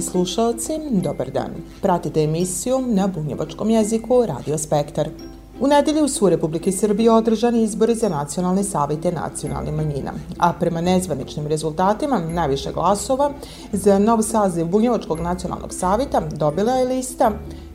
Poštovani slušalci, dobar dan. Pratite emisiju na bunjevačkom jeziku Radio Spektar. U nedelju su u Republike Srbije održani izbori za nacionalne savite nacionalnih manjina, a prema nezvaničnim rezultatima najviše glasova za nov saziv Bunjevačkog nacionalnog savita dobila je lista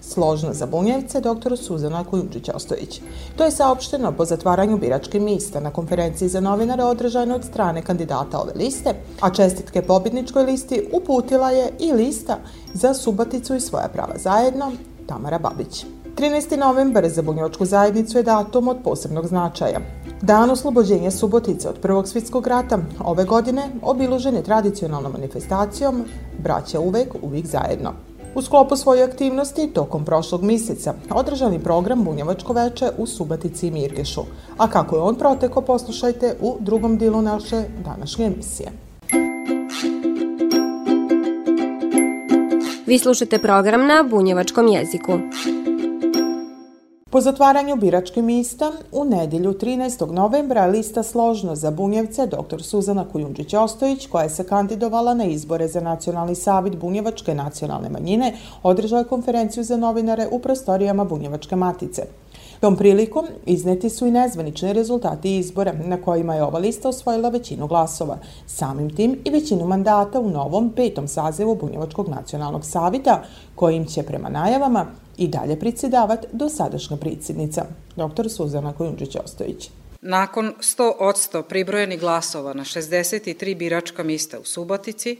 složno za Bunjevce dr. Suzana Kujundžić-Ostojić. To je saopšteno po zatvaranju biračke mista na konferenciji za novinare održane od strane kandidata ove liste, a čestitke pobjedničkoj listi uputila je i lista za Subaticu i svoja prava zajedno Tamara Babić. 13. novembar za Bunjevačku zajednicu je datum od posebnog značaja. Dan oslobođenja Subotice od Prvog svjetskog rata ove godine obilužen je tradicionalnom manifestacijom Braća uvek, uvijek zajedno. U sklopu svoje aktivnosti tokom prošlog mjeseca održani program Bunjevačko veče u Subatici i Mirgešu. A kako je on proteko, poslušajte u drugom dilu naše današnje emisije. Vi slušate program na bunjevačkom jeziku. Po zatvaranju biračke mista, u nedjelju 13. novembra lista složno za Bunjevce dr. Suzana Kujundžić-Ostojić, koja se kandidovala na izbore za Nacionalni savit Bunjevačke nacionalne manjine, održala konferenciju za novinare u prostorijama Bunjevačke matice. Tom prilikom izneti su i nezvanični rezultati izbora na kojima je ova lista osvojila većinu glasova, samim tim i većinu mandata u novom petom sazivu Bunjevačkog nacionalnog savita, kojim će prema najavama i dalje predsjedavat do sadašnja predsjednica, dr. Suzana Kojundžić-Ostojić. Nakon 100 od 100 pribrojenih glasova na 63 biračka mista u Subotici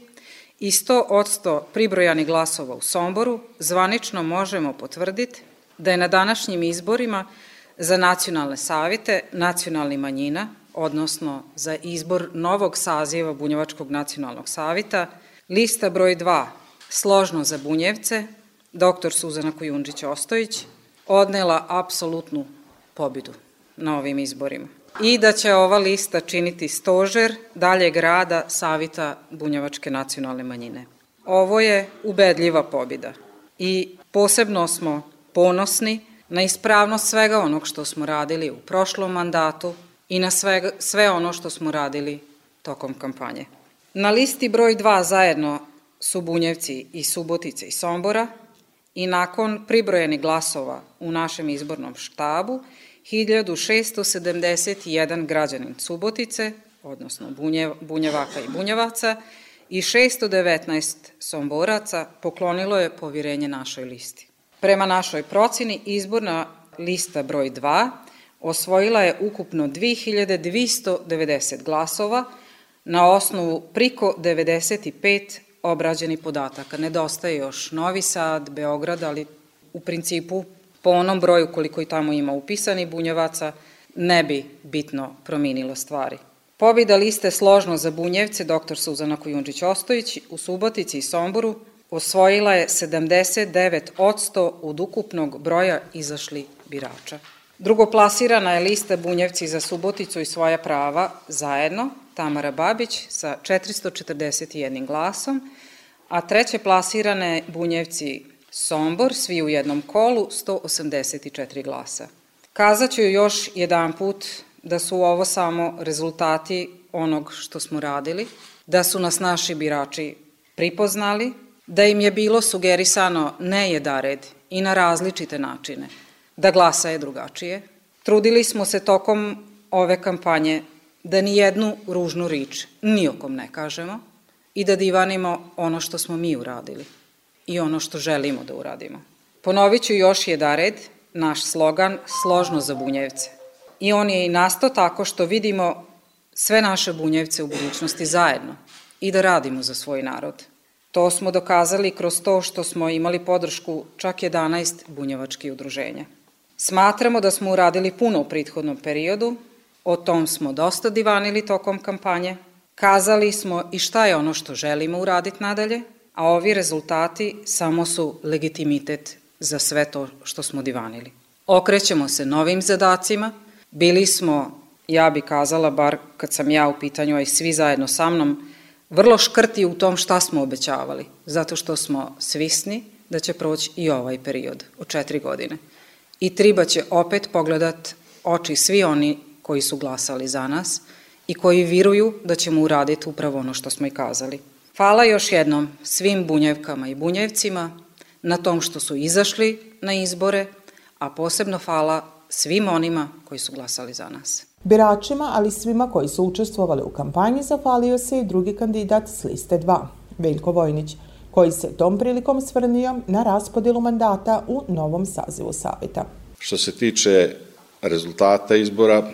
i 100 od 100 pribrojanih glasova u Somboru, zvanično možemo potvrditi da je na današnjim izborima za nacionalne savite nacionalni manjina, odnosno za izbor novog saziva Bunjevačkog nacionalnog savita, lista broj 2 složno za Bunjevce, dr. Suzana Kujundžić-Ostojić, odnela apsolutnu pobidu na ovim izborima i da će ova lista činiti stožer daljeg rada Savita Bunjevačke nacionalne manjine. Ovo je ubedljiva pobjeda i posebno smo ponosni na ispravnost svega onog što smo radili u prošlom mandatu i na sve, sve ono što smo radili tokom kampanje. Na listi broj 2 zajedno su Bunjevci i Subotice i Sombora i nakon pribrojenih glasova u našem izbornom štabu 1671 građanin Subotice, odnosno Bunjev, Bunjevaka i Bunjevaca, i 619 somboraca poklonilo je povjerenje našoj listi. Prema našoj procini, izborna lista broj 2 osvojila je ukupno 2290 glasova na osnovu priko 95 obrađeni podataka. Nedostaje još Novi Sad, Beograd, ali u principu po onom broju koliko i tamo ima upisani bunjevaca ne bi bitno prominilo stvari. Pobjeda liste složno za bunjevce dr. Suzana Kujundžić-Ostojić u Subotici i Somboru osvojila je 79% od ukupnog broja izašli birača. Drugoplasirana je lista Bunjevci za Suboticu i svoja prava zajedno, Tamara Babić sa 441 glasom, a treće plasirane Bunjevci Sombor, svi u jednom kolu, 184 glasa. Kazaću još jedan put da su ovo samo rezultati onog što smo radili, da su nas naši birači pripoznali, da im je bilo sugerisano ne jedared i na različite načine, da glasa je drugačije. Trudili smo se tokom ove kampanje da ni jednu ružnu rič nijokom ne kažemo i da divanimo ono što smo mi uradili i ono što želimo da uradimo. Ponovit ću još jedared, naš slogan Složno za bunjevce. I on je i nastao tako što vidimo sve naše bunjevce u budućnosti zajedno i da radimo za svoj narod. To smo dokazali kroz to što smo imali podršku čak 11 bunjevačkih udruženja. Smatramo da smo uradili puno u prethodnom periodu, o tom smo dosta divanili tokom kampanje, kazali smo i šta je ono što želimo uraditi nadalje, a ovi rezultati samo su legitimitet za sve to što smo divanili. Okrećemo se novim zadacima, bili smo, ja bi kazala, bar kad sam ja u pitanju, a i svi zajedno sa mnom, vrlo škrti u tom šta smo obećavali, zato što smo svisni da će proći i ovaj period od četiri godine. I treba će opet pogledat oči svi oni koji su glasali za nas i koji viruju da ćemo uraditi upravo ono što smo i kazali. Hvala još jednom svim bunjevkama i bunjevcima na tom što su izašli na izbore, a posebno hvala svim onima koji su glasali za nas. Biračima, ali svima koji su učestvovali u kampanji, zahvalio se i drugi kandidat s liste 2, Veljko Vojnić, koji se tom prilikom svrnio na raspodelu mandata u novom sazivu Saveta. Što se tiče rezultata izbora,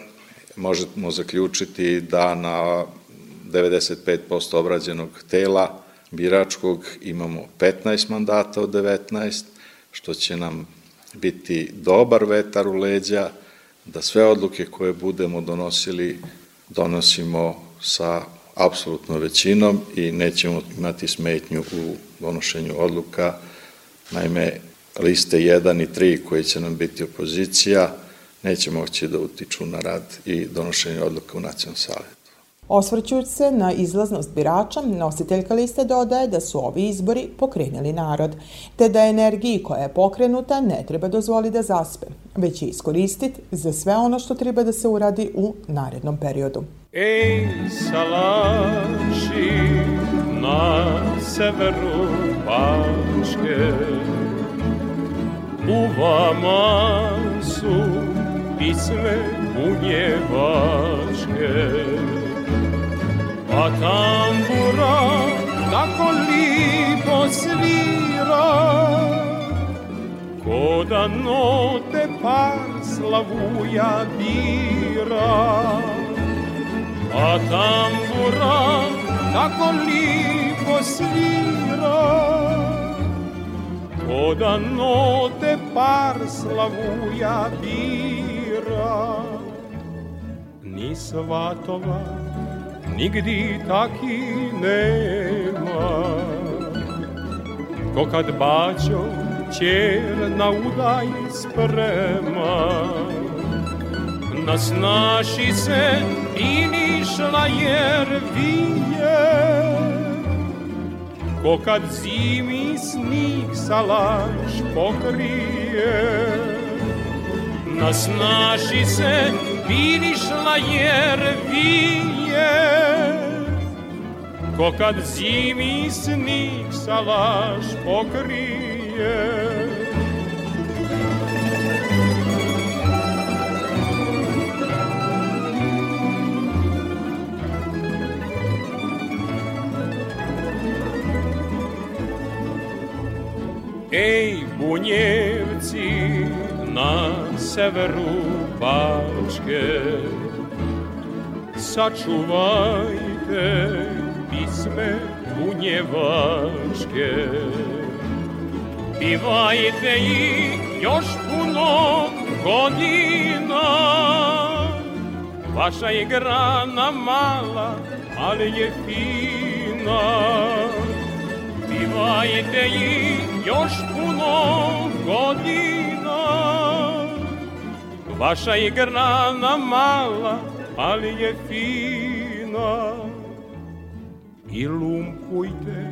možemo zaključiti da na 95% obrađenog tela biračkog imamo 15 mandata od 19, što će nam biti dobar vetar u leđa, da sve odluke koje budemo donosili, donosimo sa apsolutno većinom i nećemo imati smetnju u donošenju odluka. Naime, liste 1 i 3 koje će nam biti opozicija neće moći da utiču na rad i donošenje odluka u nacionalnom savjetu. Osvrćujući se na izlaznost birača, nositeljka liste dodaje da su ovi izbori pokrenuli narod, te da energiji koja je pokrenuta ne treba dozvoli da zaspe, već je iskoristiti za sve ono što treba da se uradi u narednom periodu. Ej, salaši na severu Bačke, u vama su pisme bunjevačke, a tambura tako lipo svira, ko da note par slavuja bira. A tambura tako lipo svira, ko da note par slavuja bira. Ni svatova nigdi taki nema. Ko kad bačo čer na udaj sprema. Nasnaši se i nišla jer vije. Ko kad zimi snig salaš pokrije. Nasnaši se vinišla jer vije Ko kad zimi snig salaš pokrije. Ej, bunjevci na severu Bačke, sačuvajte pisme bunjevačke. Pivajte ih još puno godina, vaša je grana mala, ali je fina. Pivajte ih još puno godina, vaša je grana mala, ali je fina. I lumpujte,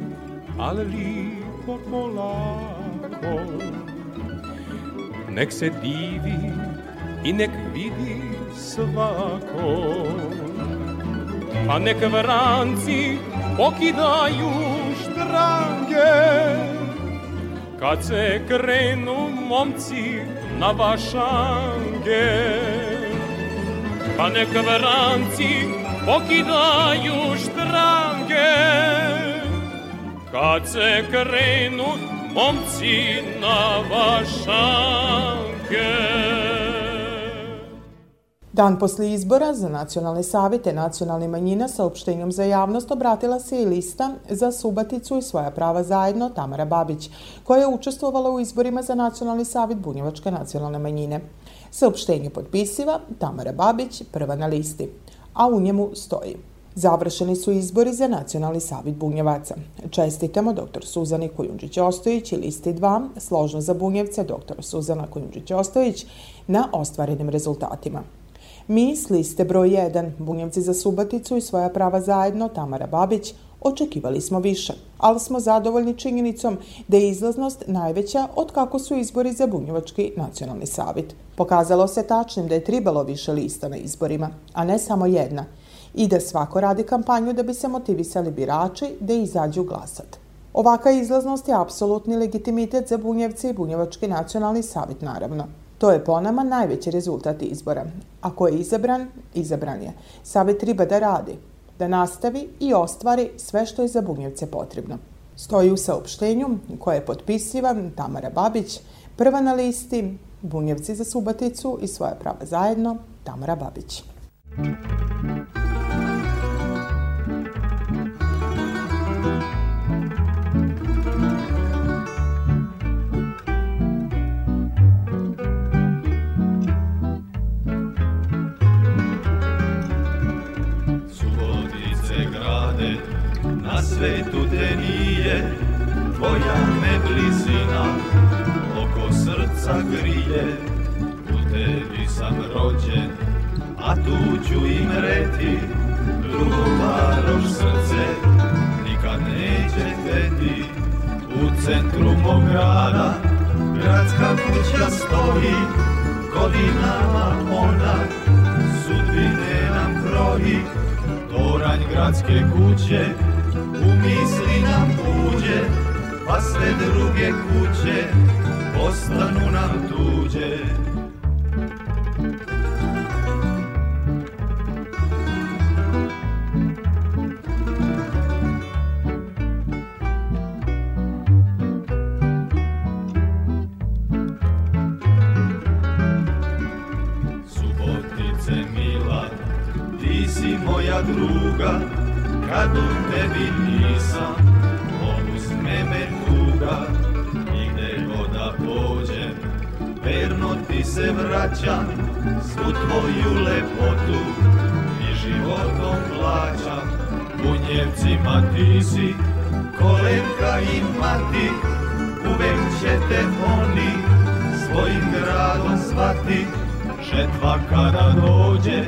ali lipo polako, nek se divi i nek vidi svako. Pa nek vranci pokidaju štrange, kad se krenu momci na vašange. Pa nek vranci pokidaju štrange, kad se krenu momci na vašange. Dan posle izbora za nacionalne savete nacionalne manjina saopštenjom za javnost obratila se i lista za Subaticu i svoja prava zajedno Tamara Babić, koja je učestvovala u izborima za nacionalni savet Bunjevačke nacionalne manjine. Saopštenje potpisiva Tamara Babić, prva na listi, a u njemu stoji Završeni su izbori za Nacionalni savit Bunjevaca. Čestitamo dr. Suzani Kujundžić-Ostojić i listi 2, složno za Bunjevce dr. Suzana Kujundžić-Ostojić, na ostvarenim rezultatima. Mi s liste broj 1, Bunjevci za Subaticu i svoja prava zajedno, Tamara Babić, očekivali smo više, ali smo zadovoljni činjenicom da je izlaznost najveća od kako su izbori za Bunjevački nacionalni savit. Pokazalo se tačnim da je tribalo više lista na izborima, a ne samo jedna – i da svako radi kampanju da bi se motivisali birači da izađu glasat. Ovaka izlaznost je apsolutni legitimitet za Bunjevce i Bunjevački nacionalni savjet, naravno. To je po nama najveći rezultat izbora. Ako je izabran, izabran je. Savjet treba da radi, da nastavi i ostvari sve što je za Bunjevce potrebno. Stoji u saopštenju koje je potpisivan Tamara Babić, prva na listi Bunjevci za Subaticu i svoja prava zajedno Tamara Babić. Svetu te nije Tvoja me blizina oko srca grije. U tebi sam rođen, a tu ću im reti Drugo varoš srce. Nikad neće teti U centru mog grada. Gradska kuća stoji Godinama ona sudbine nam kroji. Toranj gradske kuće u misli nam uđe, pa sve druge kuće postanu nam tuđe. Subotice mila, ti si moja druga, kad u tebi nisam, obuzme me tuga i gde god da pođem, verno ti se vraćam, svu tvoju lepotu i životom plaćam. Bunjevcima ti si, kolenka i mati, uvek će te oni svojim gradom zvati. Žetva kada dođe,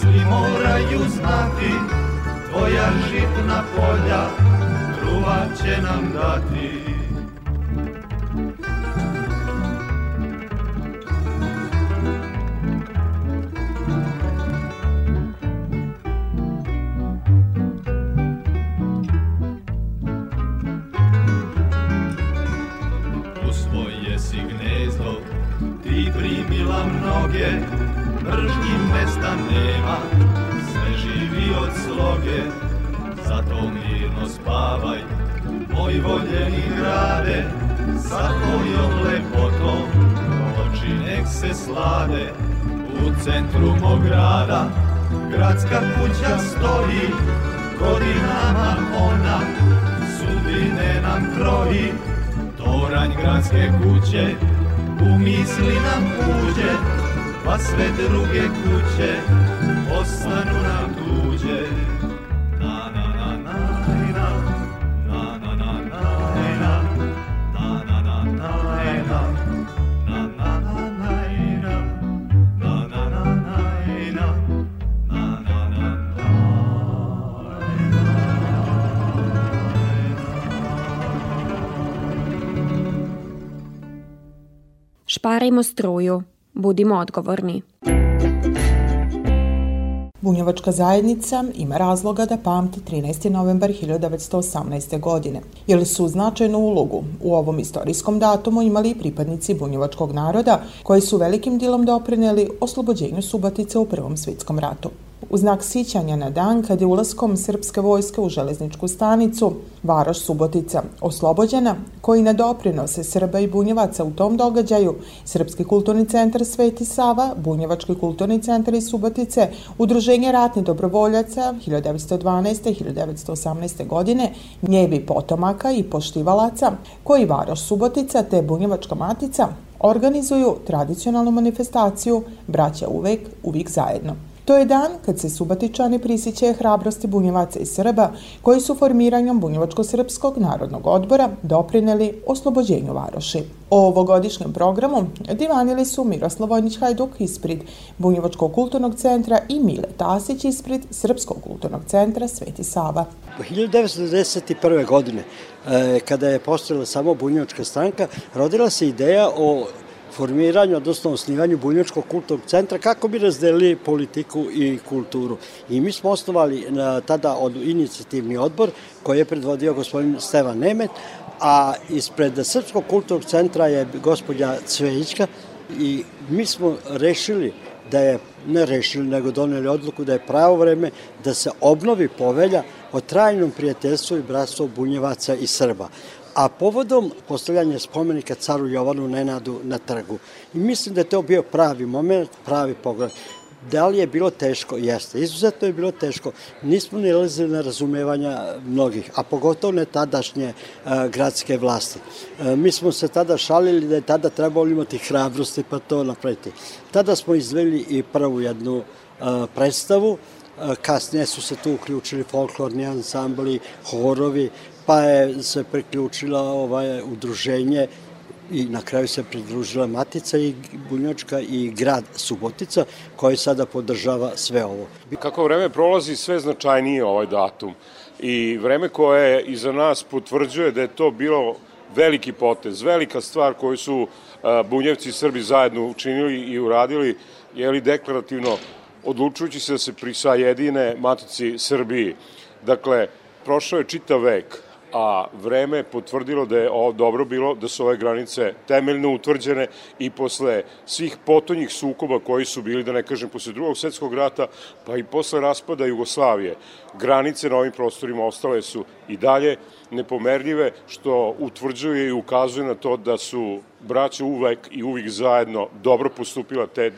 svi moraju znati, tvoja žitna polja truva će nam dati. Primila mnoge, mržnji mesta nema, od sloge, zato mirno spavaj, moj voljeni grade, sa tvojom lepotom, oči nek se slade, u centru mog grada, gradska kuća stoji, godinama ona, sudbine nam kroji, toranj gradske kuće, u misli nam uđe, pa sve druge kuće ostanu nam Šparajmo struju, budimo odgovorni. Bunjevačka zajednica ima razloga da pamti 13. novembar 1918. godine, jer su značajnu ulogu u ovom istorijskom datumu imali i pripadnici bunjevačkog naroda, koji su velikim dilom doprineli oslobođenju Subatice u Prvom svetskom ratu u znak sićanja na dan kad je ulaskom srpske vojske u železničku stanicu Varoš Subotica oslobođena, koji na doprinose Srba i Bunjevaca u tom događaju Srpski kulturni centar Sveti Sava, Bunjevački kulturni centar iz Subotice, Udruženje ratni dobrovoljaca 1912. i 1918. godine, njevi potomaka i poštivalaca, koji Varoš Subotica te Bunjevačka matica organizuju tradicionalnu manifestaciju Braća uvek, uvijek zajedno. To je dan kad se Subatičani prisjećaju hrabrosti bunjevaca i Srba koji su formiranjem Bunjevačko-srpskog narodnog odbora doprineli oslobođenju Varoši. O ovogodišnjem programu divanili su Miroslav Vojnić Hajduk ispred Bunjevačkog kulturnog centra i Mile Tasić ispred Srpskog kulturnog centra Sveti Sava. 1991. godine, e, kada je postojala samo Bunjevačka stranka, rodila se ideja o formiranju, odnosno osnivanju Bunjačkog kulturnog centra kako bi razdelili politiku i kulturu. I mi smo osnovali na, tada od inicijativni odbor koji je predvodio gospodin Stevan Nemet, a ispred Srpskog kulturnog centra je gospođa Cvejićka i mi smo rešili da je, ne rešili, nego doneli odluku da je pravo vreme da se obnovi povelja o trajnom prijateljstvu i bratstvu bunjevaca i Srba a povodom postavljanja spomenika caru Jovanu Nenadu na trgu. I mislim da je to bio pravi moment, pravi pogled. Da li je bilo teško? Jeste. Izuzetno je bilo teško. Nismo nilazili na razumevanja mnogih, a pogotovo ne tadašnje a, gradske vlasti. A, mi smo se tada šalili da je tada trebalo imati hrabrosti pa to napraviti. Tada smo izveli i prvu jednu a, predstavu, kasnije su se tu uključili folklorni ansambli, horovi, pa je se priključila ovaj udruženje i na kraju se pridružila Matica i Bunjačka i grad Subotica koji sada podržava sve ovo. Kako vreme prolazi sve značajnije ovaj datum i vreme koje je iza nas potvrđuje da je to bilo veliki potez, velika stvar koju su Bunjevci i Srbi zajedno učinili i uradili, je li deklarativno odlučujući se da se prisajedine Matici Srbiji. Dakle, prošao je čitav vek, a vreme je potvrdilo da je ovo dobro bilo, da su ove granice temeljno utvrđene i posle svih potonjih sukoba koji su bili, da ne kažem, posle drugog svetskog rata, pa i posle raspada Jugoslavije, granice na ovim prostorima ostale su i dalje nepomerljive, što utvrđuje i ukazuje na to da su braće uvek i uvijek zajedno dobro postupila te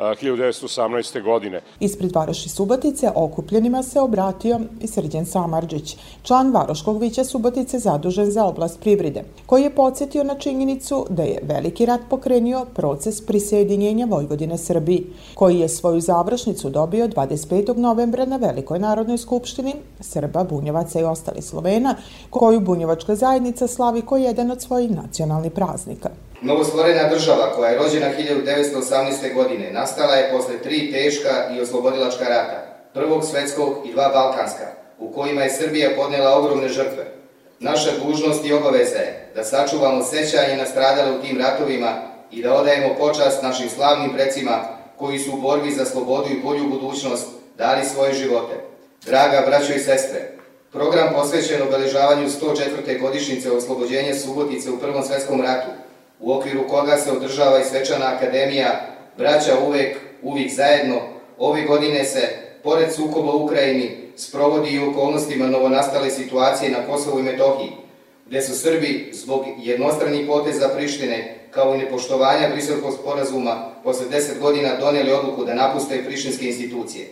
1918. godine. Ispred Varoši Subotice okupljenima se obratio i Srđan Samarđić, član Varoškog vića Subotice zadužen za oblast privrede, koji je podsjetio na činjenicu da je Veliki rat pokrenio proces prisjedinjenja Vojvodine Srbiji, koji je svoju završnicu dobio 25. novembra na Velikoj narodnoj skupštini Srba, Bunjevaca i ostali Slovena, koju Bunjevačka zajednica slavi kao jedan od svojih nacionalnih praznika. Novostvorena država koja je rođena 1918. godine nastala je posle tri teška i oslobodilačka rata, prvog svetskog i dva balkanska, u kojima je Srbija podnela ogromne žrtve. Naša dužnost i obaveza je da sačuvamo sećanje na stradale u tim ratovima i da odajemo počast našim slavnim precima koji su u borbi za slobodu i bolju budućnost dali svoje živote. Draga braćo i sestre, program posvećen obeležavanju 104. godišnjice oslobođenja Subotice u Prvom svetskom ratu u okviru koga se održava i svečana akademija Braća uvek, uvijek zajedno, ove godine se, pored sukoba u Ukrajini, sprovodi i u okolnostima novonastale situacije na Kosovu i Metohiji, gde su Srbi zbog jednostranih poteza Prištine, kao i nepoštovanja Briselskog sporazuma, posle deset godina doneli odluku da napuste prištinske institucije.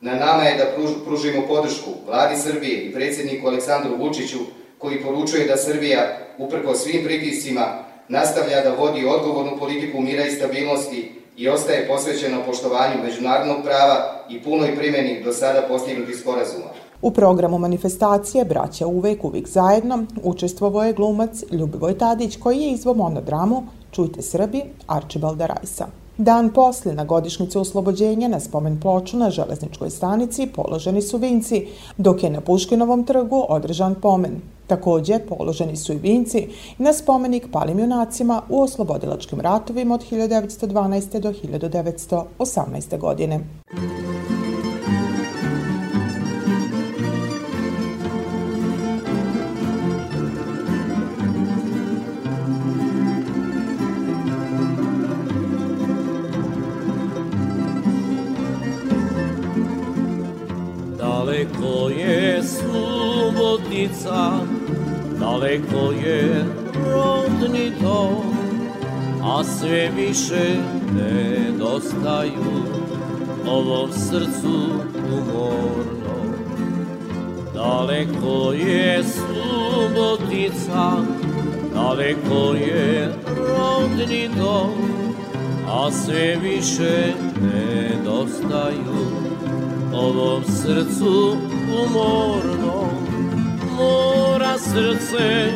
Na nama je da pružimo podršku vladi Srbije i predsjedniku Aleksandru Vučiću, koji poručuje da Srbija, uprko svim pritiscima, nastavlja da vodi odgovornu politiku mira i stabilnosti i ostaje posvećeno poštovanju međunarodnog prava i punoj primjeni do sada postignutih sporazuma. U programu manifestacije Braća uvek, uvijek zajedno učestvovao je glumac Ljubivoj Tadić koji je izvo monodramu Čujte Srbi Arčibalda Rajsa. Dan posle na godišnicu oslobođenja na spomen ploču na železničkoj stanici položeni su vinci, dok je na Puškinovom trgu održan pomen. Takođe, položeni su i vinci na spomenik palim junacima u oslobodilačkim ratovima od 1912. do 1918. godine. Daleko je rodni dom, a sve više nedostaju ovom srcu umorno. Daleko je subotica, daleko je rodni dom, a sve više nedostaju ovom srcu umorno mora srce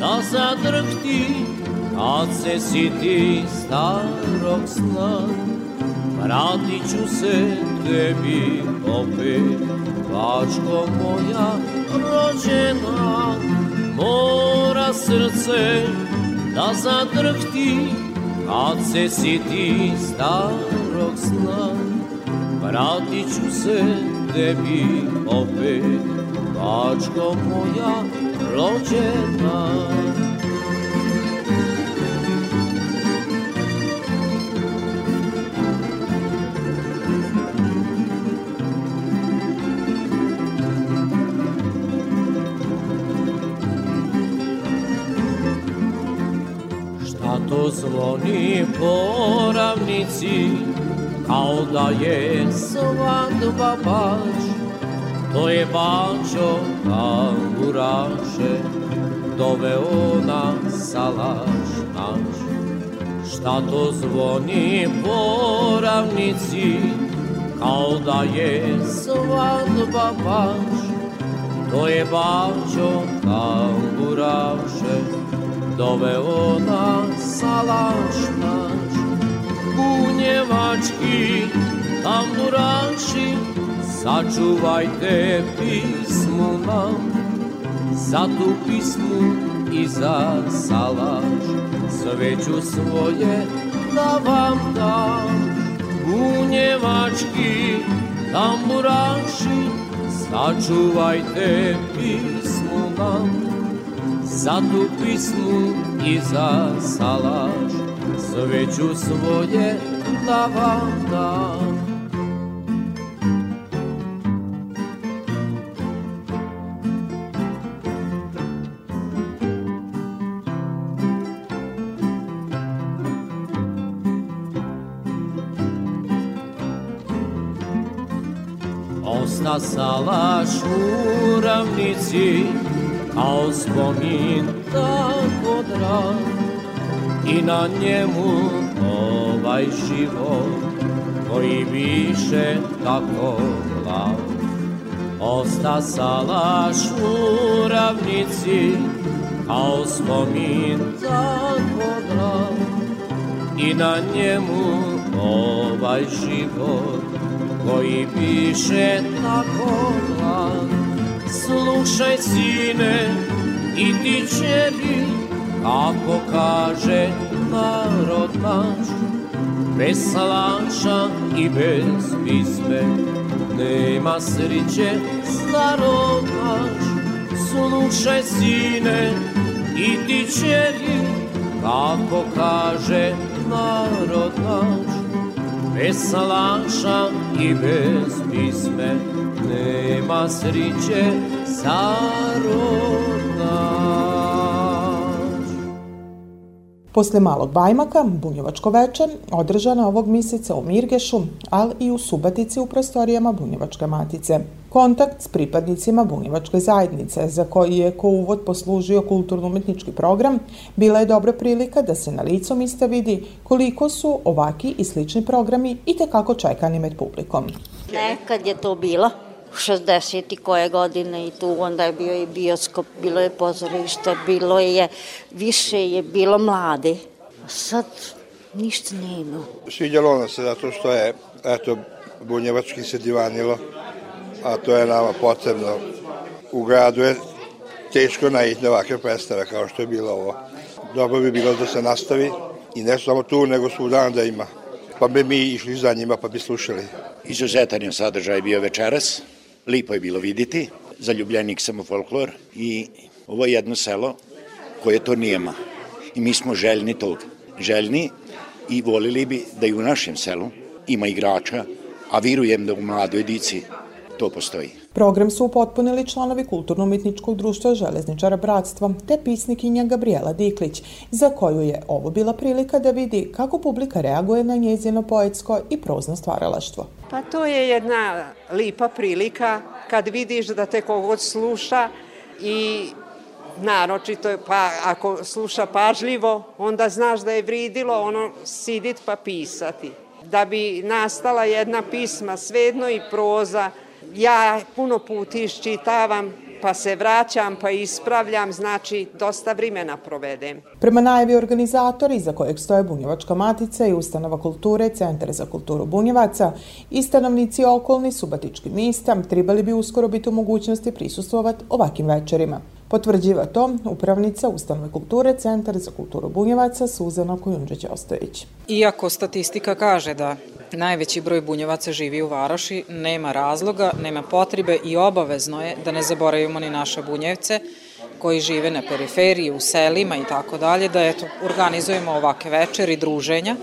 da zadrhti kad se siti starog sna. Vratit ću se tebi opet Bačko moja rođena. Mora srce da zadrhti kad se siti starog sna. Vratit ću se tebi opet Bačko moja to zvoni po ravnici kao da je svadba baš to je bačo tamburaše doveo na salaš naš šta to zvoni po ravnici kao da je svadba baš. To je bačo tamburaše doveo na salaš naš bunjevački tamburaši sačuvajte pismu nam za tu pismu i za salaš sveću svoje da vam dam bunjevački tamburaši sačuvajte pismu nam za tu pismu i za salaš sveću svoje da vam dam salaš u ravnici kao spomin tako drag i na njemu ovaj život koji više tako glav. Osta salaš u ravnici kao spomin tako drag i na njemu ovaj život koji piše tako glav slušaj sine i ti čeri kako kaže narod naš bez salaša i bez pisme nema sriće narod naš slušaj sine i ti čeri kako kaže narod naš bez salaša i bez pisme nema sriće Posle malog bajmaka, Bunjevačko veče, održano ovog mjeseca u Mirgešu, ali i u Subatici u prostorijama Bunjevačke matice. Kontakt s pripadnicima Bunjevačke zajednice, za koji je ko uvod poslužio kulturno-umetnički program, bila je dobra prilika da se na licu mista vidi koliko su ovaki i slični programi i tekako čekani med publikom. Nekad je to bilo 60. koje godine i tu onda je bio i bioskop, bilo je pozorište, bilo je, više je bilo mlade. Sad ništa nema. Svidjelo nam se zato što je, eto, bunjevački se divanilo, a to je nama potrebno. U gradu je teško naiti ovakve predstave kao što je bilo ovo. Dobro bi bilo da se nastavi i ne samo tu, nego svudan da ima. Pa bi mi išli za njima pa bi slušali. Izuzetan je sadržaj bio večeras, Lipo je bilo videti, zaljubljenik sam u folklor i ovo je jedno selo koje to nijema. I mi smo željni tog. Željni i volili bi da i u našem selu ima igrača, a virujem da u mladoj dici to postoji. Program su upotpunili članovi Kulturno-umetničkog društva Železničara Bratstva te pisnikinja Gabriela Diklić, za koju je ovo bila prilika da vidi kako publika reaguje na njezino poetsko i prozno stvaralaštvo. Pa to je jedna lipa prilika kad vidiš da te kogod sluša i naročito pa ako sluša pažljivo, onda znaš da je vridilo ono sidit pa pisati. Da bi nastala jedna pisma, svedno i proza, ja puno puta iščitavam pa se vraćam, pa ispravljam, znači dosta vremena provedem. Prema najavi organizatori za kojeg stoje Bunjevačka matica i Ustanova kulture Centar za kulturu Bunjevaca i stanovnici okolni subatički mista trebali bi uskoro biti u mogućnosti prisustovati ovakvim večerima. Potvrđiva to upravnica Ustanove kulture Centar za kulturu Bunjevaca Suzana Kojundžić-Ostojić. Iako statistika kaže da najveći broj bunjevaca živi u Varoši, nema razloga, nema potrebe i obavezno je da ne zaboravimo ni naše bunjevce koji žive na periferiji, u selima i tako dalje, da eto, organizujemo ovake večeri, druženja.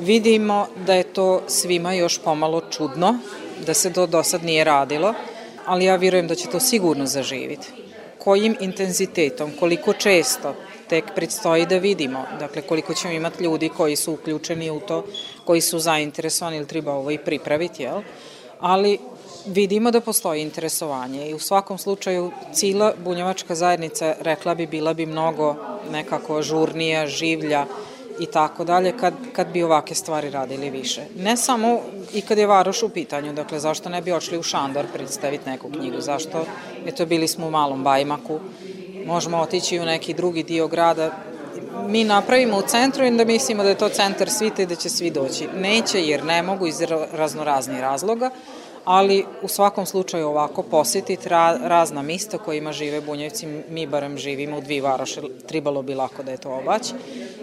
Vidimo da je to svima još pomalo čudno, da se to do sad nije radilo, ali ja vjerujem da će to sigurno zaživiti. Kojim intenzitetom, koliko često, tek predstoji da vidimo, dakle koliko ćemo imati ljudi koji su uključeni u to, koji su zainteresovani ili treba ovo i pripraviti, jel? Ali vidimo da postoji interesovanje i u svakom slučaju cila bunjevačka zajednica rekla bi bila bi mnogo nekako žurnija, življa i tako dalje kad, kad bi ovake stvari radili više. Ne samo i kad je Varoš u pitanju, dakle zašto ne bi ošli u Šandor predstaviti neku knjigu, zašto, eto bili smo u Malom Bajmaku, možemo otići u neki drugi dio grada, mi napravimo u centru i da mislimo da je to centar svita i da će svi doći. Neće jer ne mogu iz raznoraznih razloga, ali u svakom slučaju ovako posjetiti ra, razna mista kojima žive bunjevci, mi barem živimo u dvi varoše, tribalo bi lako da je to obać.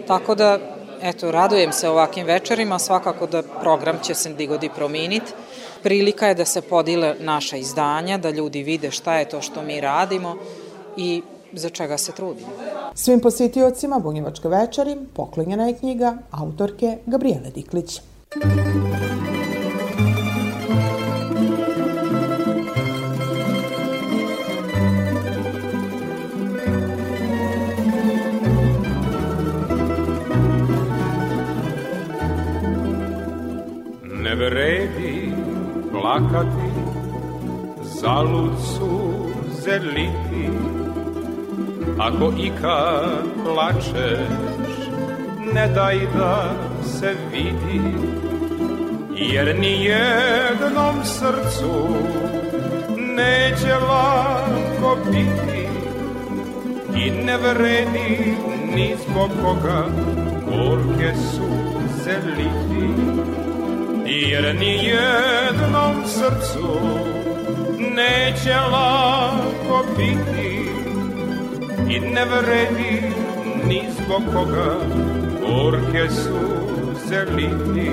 Tako da, eto, radujem se ovakvim večerima, svakako da program će se digodi prominiti. Prilika je da se podile naša izdanja, da ljudi vide šta je to što mi radimo i za čega se trudimo. Svim posjetiocima Bunjevačke večeri poklonjena je knjiga autorke Gabriele Diklić. Ne vredi plakati, zalud su zeliti, Ako ikad plačeš, ne daj da se vidi, jer ni jednom srcu neće lako biti i ne vredi ni zbog koga gorke su liti. Jer ni jednom srcu neće lako biti i ne vredi ni zbog koga gorke suze liti.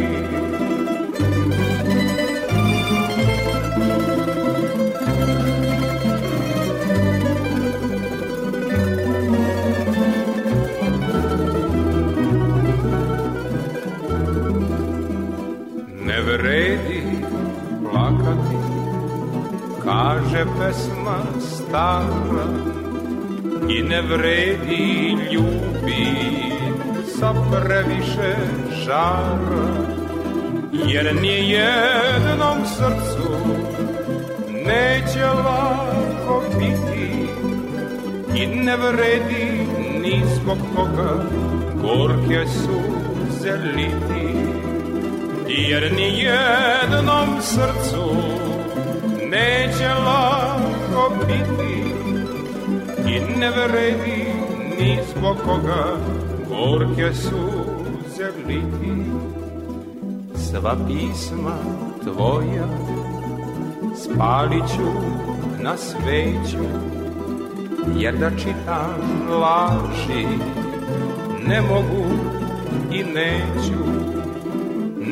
Ne vredi plakati, kaže pesma stara, i ne vredi ljubi sa previše žara jer ni jednom srcu neće lako biti i ne vredi ni zbog koga gorke su zeliti jer ni jednom srcu neće lako biti i ne vredi ni zbog koga gorke suze liti. Sva pisma tvoja spalit na sveću, jer da čitam laži ne mogu i neću.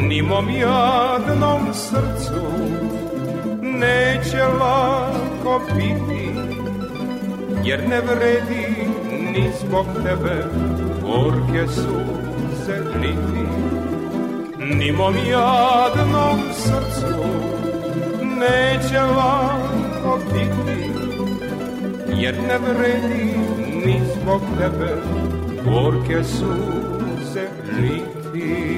Ni mom jadnom srcu neće lako biti, jer ne vredi ni zbog tebe gorke suze liti. Ni mom jadnom srcu neće lako biti, jer ne vredi ni zbog tebe gorke suze liti.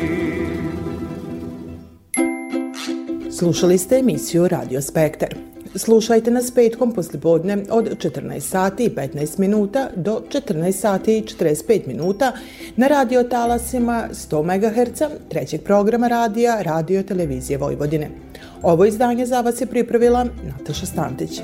Slušali ste emisiju Radio Spektar. Slušajte nas petkom poslipodne od 14 sati i 15 minuta do 14 sati i 45 minuta na radio talasima 100 MHz trećeg programa radija Radio Televizije Vojvodine. Ovo izdanje za vas je pripravila Nataša Stantić.